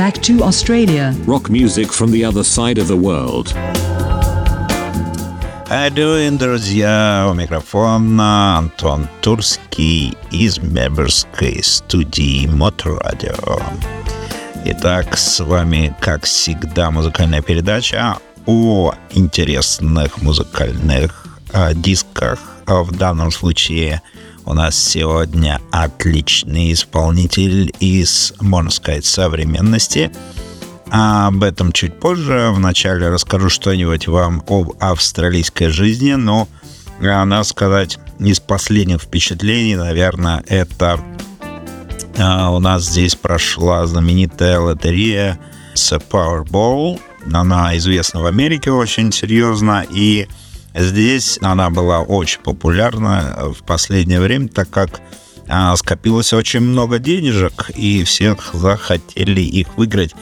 back to Australia. Rock music from the other side of the world. How doing, друзья? У микрофона Антон Турский из мемберской студии Моторадио. Итак, с вами, как всегда, музыкальная передача о интересных музыкальных э, дисках. В данном случае у нас сегодня отличный исполнитель из, можно сказать, современности – а об этом чуть позже. Вначале расскажу что-нибудь вам об австралийской жизни, но надо сказать, из последних впечатлений, наверное, это а, у нас здесь прошла знаменитая лотерея с Powerball. Она известна в Америке очень серьезно, и здесь она была очень популярна в последнее время, так как а, скопилось очень много денежек, и всех захотели их выиграть.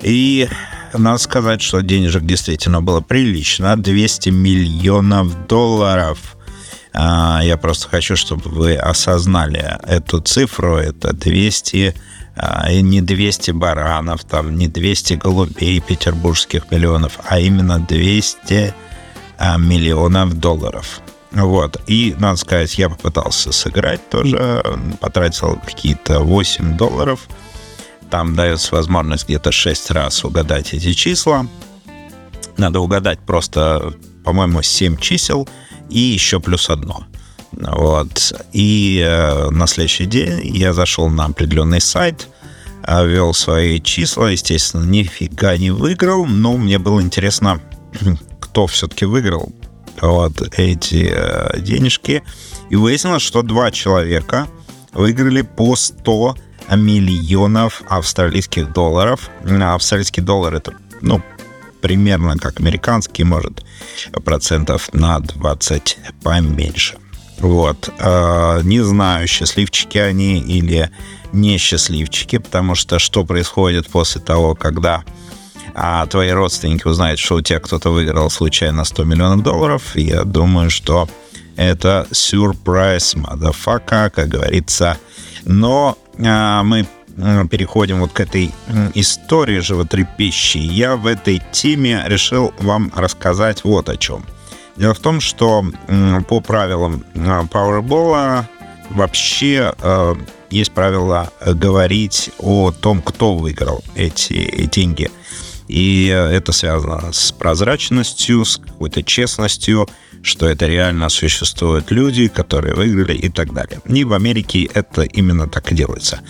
И надо сказать, что денежек действительно было прилично. 200 миллионов долларов. А, я просто хочу, чтобы вы осознали эту цифру. Это 200 а, не 200 баранов, там не 200 голубей петербургских миллионов, а именно 200 а, миллионов долларов. Вот. И, надо сказать, я попытался сыграть тоже, потратил какие-то 8 долларов – там дается возможность где-то 6 раз угадать эти числа. Надо угадать просто, по-моему, 7 чисел и еще плюс одно. Вот. И э, на следующий день я зашел на определенный сайт, э, ввел свои числа, естественно, нифига не выиграл, но мне было интересно, кто все-таки выиграл вот эти э, денежки. И выяснилось, что два человека выиграли по 100 миллионов австралийских долларов. Австралийский доллар это, ну, примерно как американский, может, процентов на 20 поменьше. Вот. А, не знаю, счастливчики они или не счастливчики, потому что что происходит после того, когда а твои родственники узнают, что у тебя кто-то выиграл случайно 100 миллионов долларов, я думаю, что это сюрприз, мадафака, как говорится. Но а, мы переходим вот к этой истории животрепещей, я в этой теме решил вам рассказать вот о чем. Дело в том, что по правилам а, Powerball вообще а, есть правило говорить о том, кто выиграл эти деньги. И это связано с прозрачностью, с какой-то честностью, что это реально существуют люди, которые выиграли и так далее. И в Америке это именно так и делается.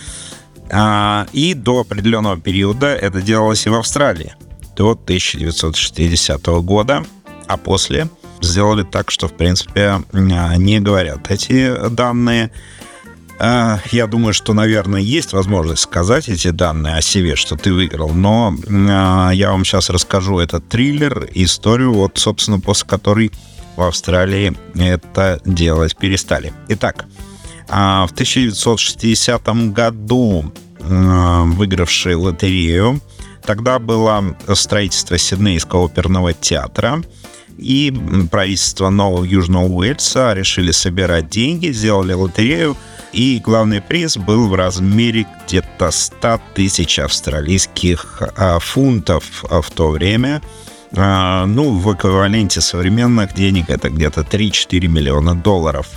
А, и до определенного периода это делалось и в Австралии. До 1960 года, а после сделали так, что, в принципе, не говорят эти данные. А, я думаю, что, наверное, есть возможность сказать эти данные о себе, что ты выиграл, но а, я вам сейчас расскажу этот триллер, историю, вот, собственно, после которой в Австралии это делать перестали. Итак, а, в 1960 году выигравший лотерею, тогда было строительство Сиднейского оперного театра, и правительство Нового Южного Уэльса решили собирать деньги, сделали лотерею, и главный приз был в размере где-то 100 тысяч австралийских а, фунтов в то время – а, ну, в эквиваленте современных денег это где-то 3-4 миллиона долларов.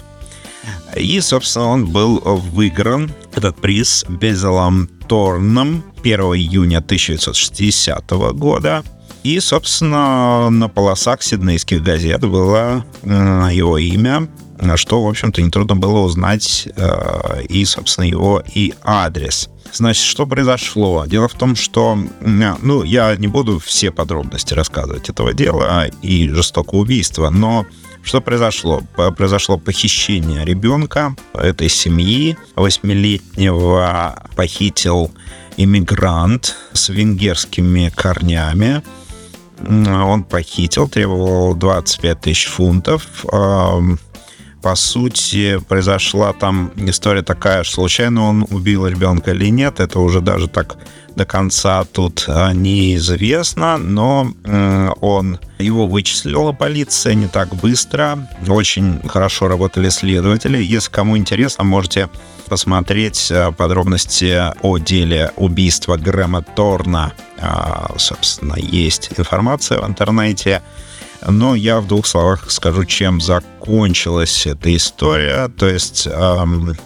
И, собственно, он был выигран, этот приз, Безелом Торном 1 июня 1960 года. И, собственно, на полосах сиднейских газет было э, его имя, что, в общем-то, нетрудно было узнать э, и, собственно, его и адрес. Значит, что произошло? Дело в том, что, ну, я не буду все подробности рассказывать этого дела и жестокого убийства, но что произошло? Произошло похищение ребенка этой семьи. Восьмилетнего похитил иммигрант с венгерскими корнями. Он похитил, требовал 25 тысяч фунтов. По сути, произошла там история такая, что случайно он убил ребенка или нет, это уже даже так до конца тут а, неизвестно, но он его вычислила полиция не так быстро. Очень хорошо работали следователи. Если кому интересно, можете посмотреть а, подробности о деле убийства Грэма Торна. А, собственно, есть информация в интернете. Но я в двух словах скажу, чем закончилась эта история. То есть эм,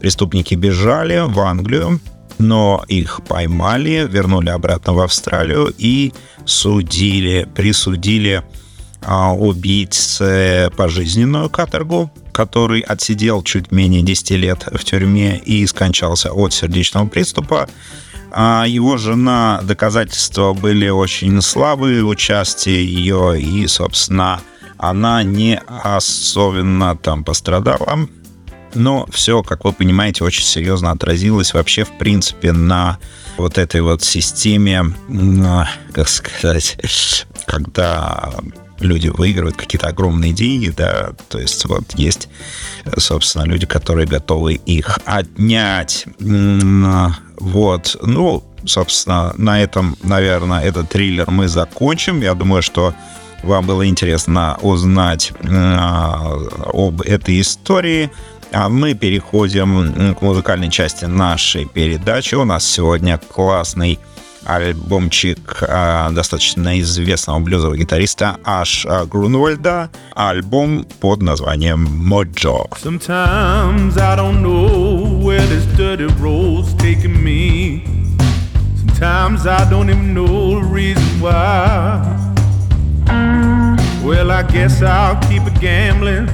преступники бежали в Англию, но их поймали, вернули обратно в Австралию и судили, присудили а, убийце пожизненную каторгу, который отсидел чуть менее 10 лет в тюрьме и скончался от сердечного приступа. А его жена, доказательства были очень слабые, участие ее, и, собственно, она не особенно там пострадала. Но все, как вы понимаете, очень серьезно отразилось вообще, в принципе, на вот этой вот системе, как сказать, когда люди выигрывают какие-то огромные деньги, да, то есть вот есть, собственно, люди, которые готовы их отнять. Вот, ну, собственно, на этом, наверное, этот триллер мы закончим. Я думаю, что вам было интересно узнать э, об этой истории. А мы переходим к музыкальной части нашей передачи. У нас сегодня классный альбомчик э, достаточно известного блюзового гитариста Аш Грунвальда. Альбом под названием «Моджо». Sometimes I don't know where this dirty road's taking me. Sometimes I don't even know the reason why. Well, I guess I'll keep it gambling.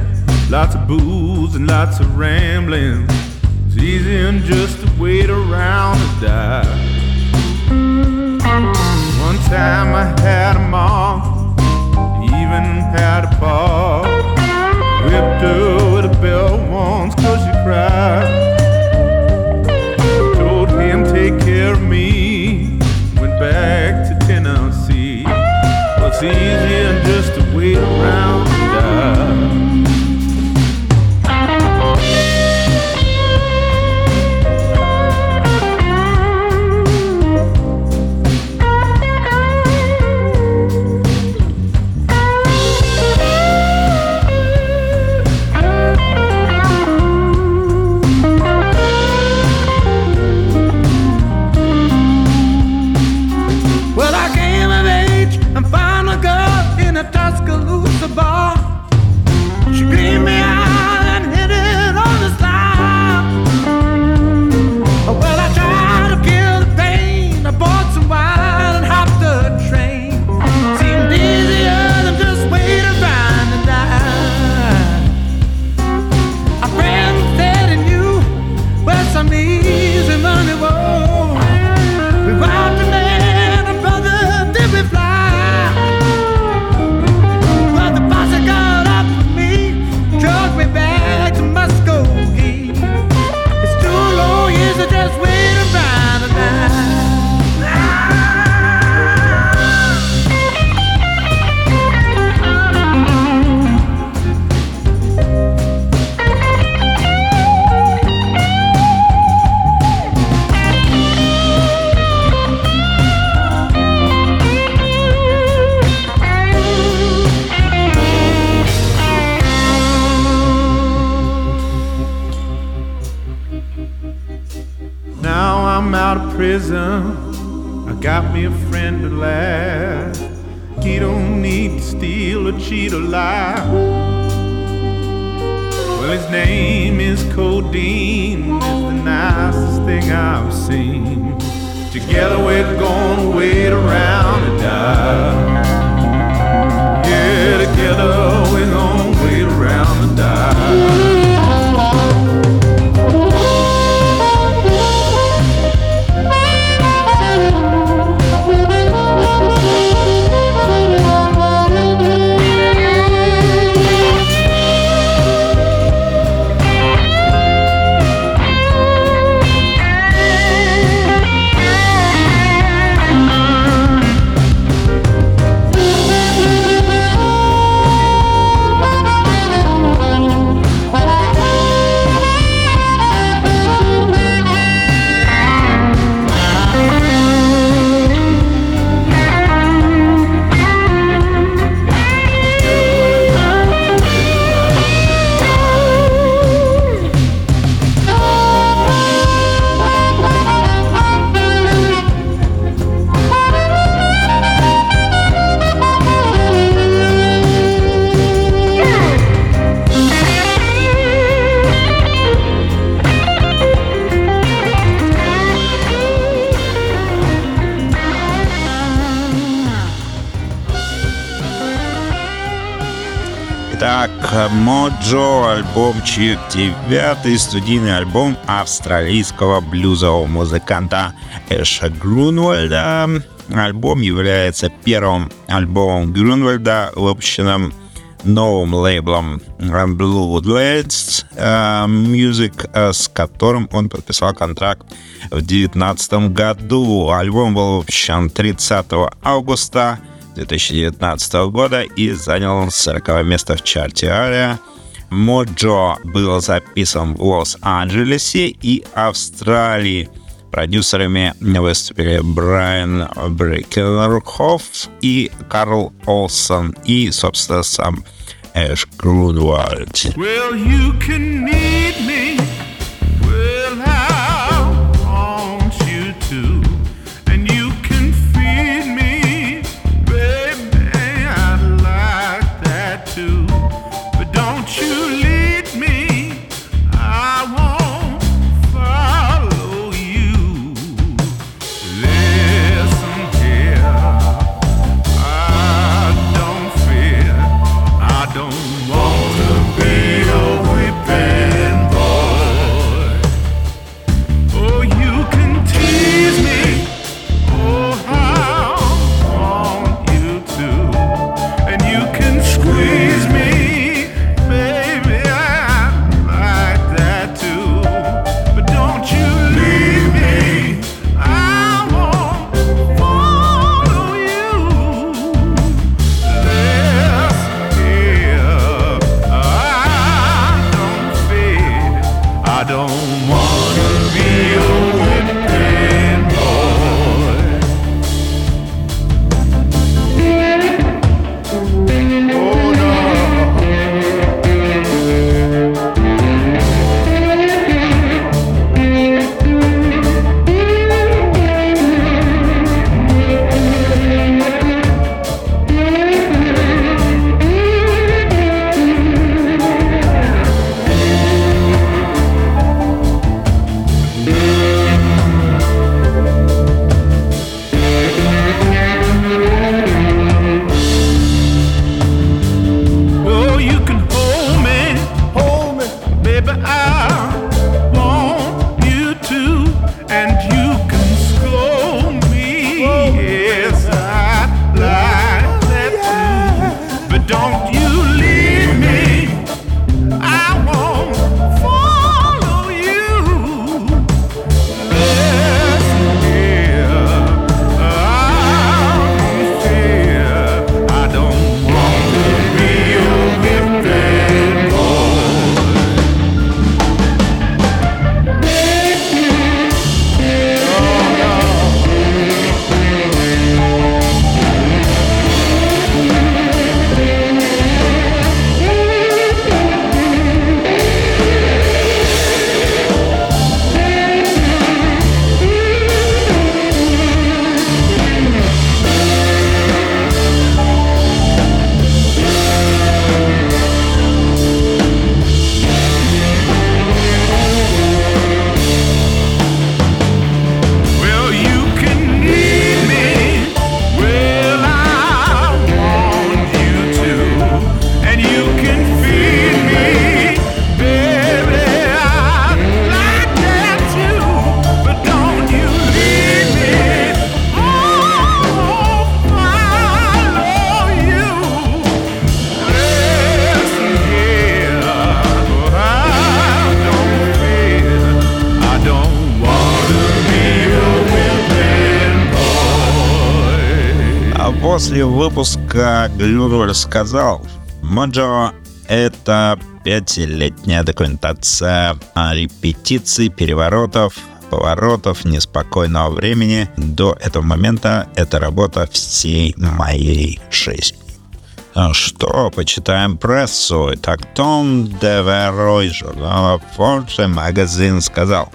Lots of booze and lots of rambling. It's easier just to wait around and die. Time I had a mom, even had a pa. Whipped her with a belt once cause she cried. Told him take care of me, went back to Tennessee. It's easier Yellow it going Моджо, альбомчик, девятый студийный альбом австралийского блюзового музыканта Эша Грунвальда. Альбом является первым альбомом Грунвальда, выпущенным новым лейблом Bloodlands uh, Music, uh, с которым он подписал контракт в 2019 году. Альбом был выпущен 30 августа 2019 года и занял 40 место в чарте Ария. Моджо был записан в Лос-Анджелесе и Австралии. Продюсерами выступили Брайан Брекенхоф и Карл Олсон и, собственно, сам Эш Грунвальд. Well, you can need me. Can после выпуска Глюрваль сказал, Моджо — это пятилетняя документация о репетиции переворотов, поворотов неспокойного времени. До этого момента это работа всей моей жизни. А Что, почитаем прессу. Так Том Деверой журнала Fortune Magazine сказал,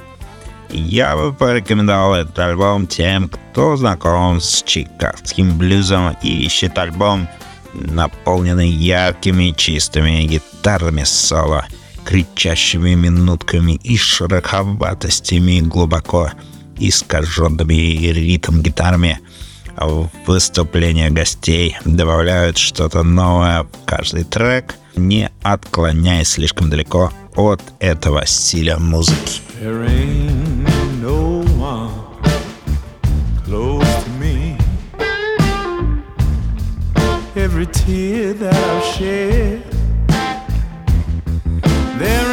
я бы порекомендовал этот альбом тем, кто знаком с чикагским блюзом и ищет альбом, наполненный яркими чистыми гитарными соло, кричащими минутками и шероховатостями глубоко искаженными ритм-гитарами. Выступления гостей добавляют что-то новое в каждый трек – не отклоняясь слишком далеко от этого стиля музыки. Every tear that I've shed, there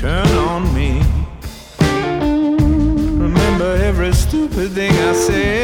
turn on me. Remember every stupid thing I said.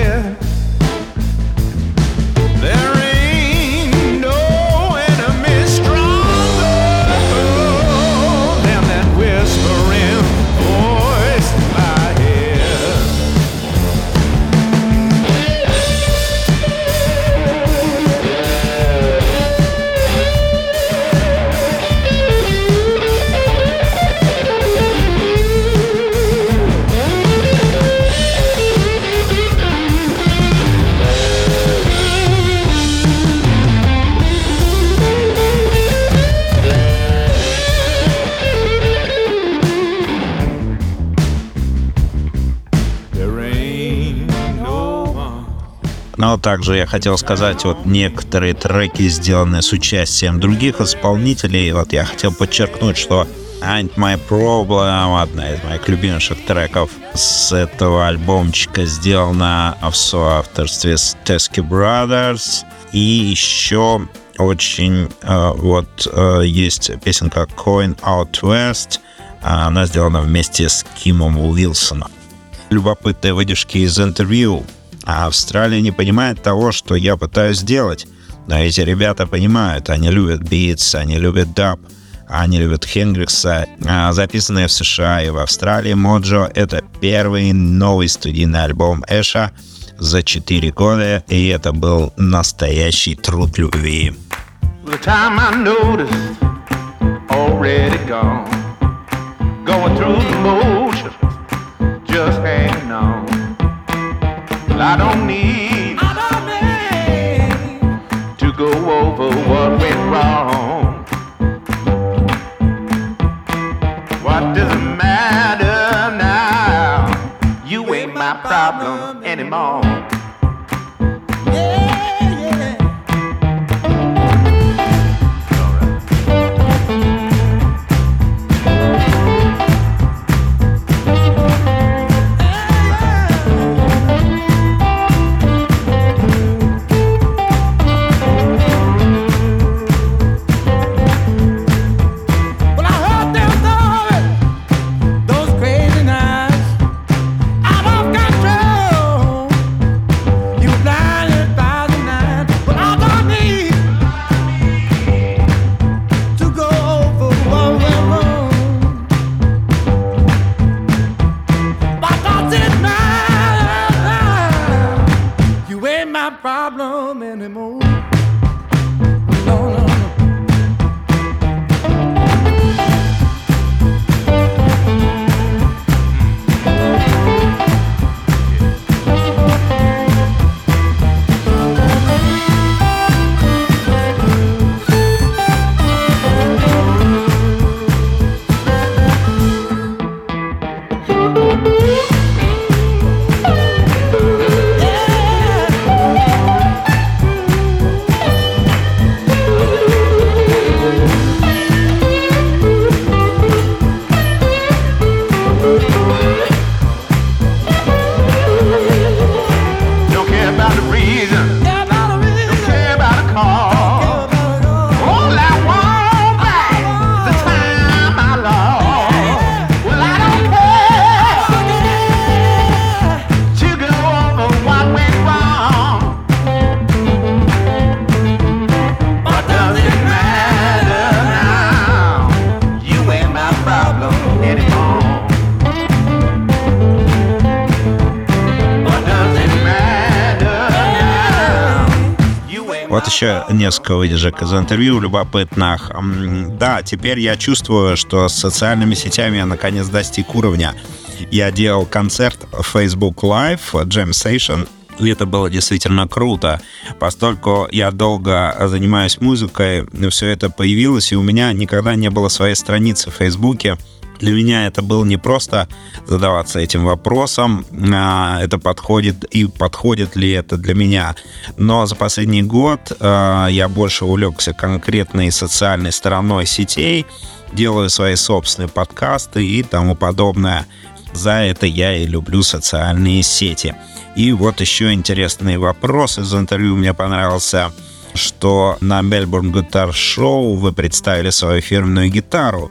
Но также я хотел сказать, вот некоторые треки, сделанные с участием других исполнителей, вот я хотел подчеркнуть, что Ain't My Problem, одна из моих любимейших треков с этого альбомчика, сделана в соавторстве с Teskey Brothers. И еще очень э, вот э, есть песенка Coin Out West, она сделана вместе с Кимом Уилсоном любопытные выдержки из интервью. А Австралия не понимает того, что я пытаюсь сделать. Но эти ребята понимают, они любят битс, они любят даб, они любят Хендрикса. А записанные в США и в Австралии Моджо — это первый новый студийный альбом Эша за 4 года, и это был настоящий труд любви. The time I noticed, already gone. Going through the motions, just on. Well, I don't need, to go over what went wrong. What does it matter now? You ain't my problem anymore. Несколько выдержек из интервью любопытных. Да, теперь я чувствую, что с социальными сетями я наконец достиг уровня. Я делал концерт Facebook Live, Jam Session, и это было действительно круто. Поскольку я долго занимаюсь музыкой, все это появилось, и у меня никогда не было своей страницы в Фейсбуке. Для меня это было не просто задаваться этим вопросом, а, это подходит и подходит ли это для меня. Но за последний год а, я больше увлекся конкретной социальной стороной сетей, делаю свои собственные подкасты и тому подобное. За это я и люблю социальные сети. И вот еще интересный вопрос из интервью мне понравился, что на Melbourne Guitar Show вы представили свою фирменную гитару.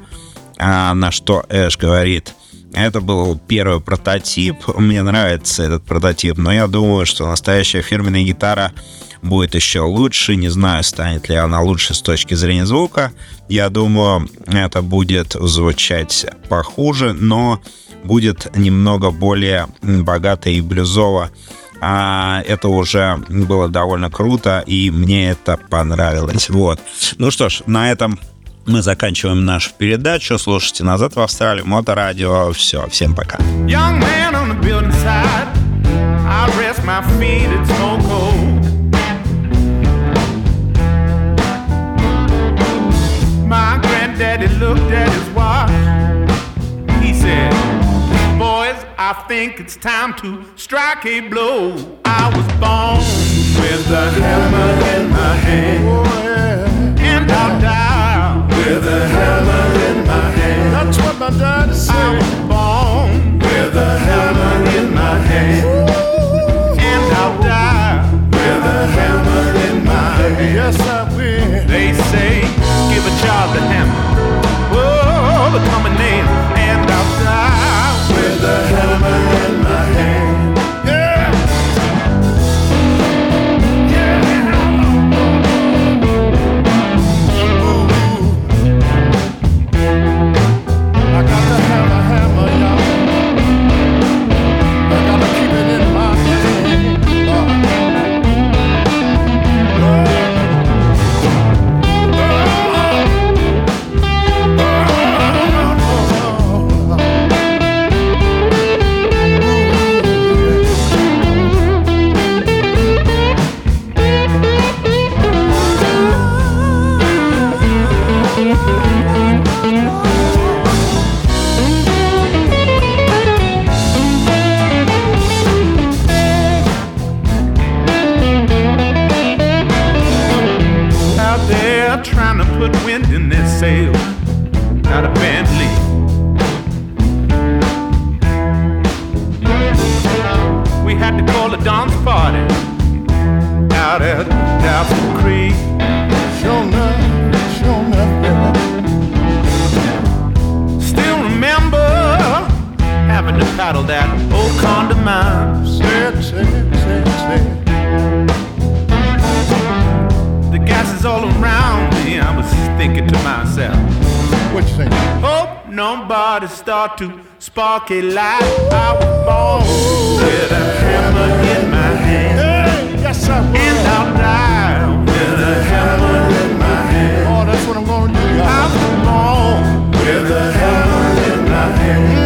А на что Эш говорит, это был первый прототип, мне нравится этот прототип, но я думаю, что настоящая фирменная гитара будет еще лучше, не знаю, станет ли она лучше с точки зрения звука, я думаю, это будет звучать похуже, но будет немного более богато и блюзово. А это уже было довольно круто, и мне это понравилось. Вот. Ну что ж, на этом мы заканчиваем нашу передачу. Слушайте «Назад в Австралию», Моторадио. Все, всем пока. I think it's time to strike a blow. I was born that old condom it. The gas is all around me. I was thinking to myself, What you think? hope nobody start to spark a light. I was born with a hammer in my hand, Hey, yes, will. and I'll die with a hammer in my hand. Oh, that's what I'm gonna do, I was born with a hammer in my hand,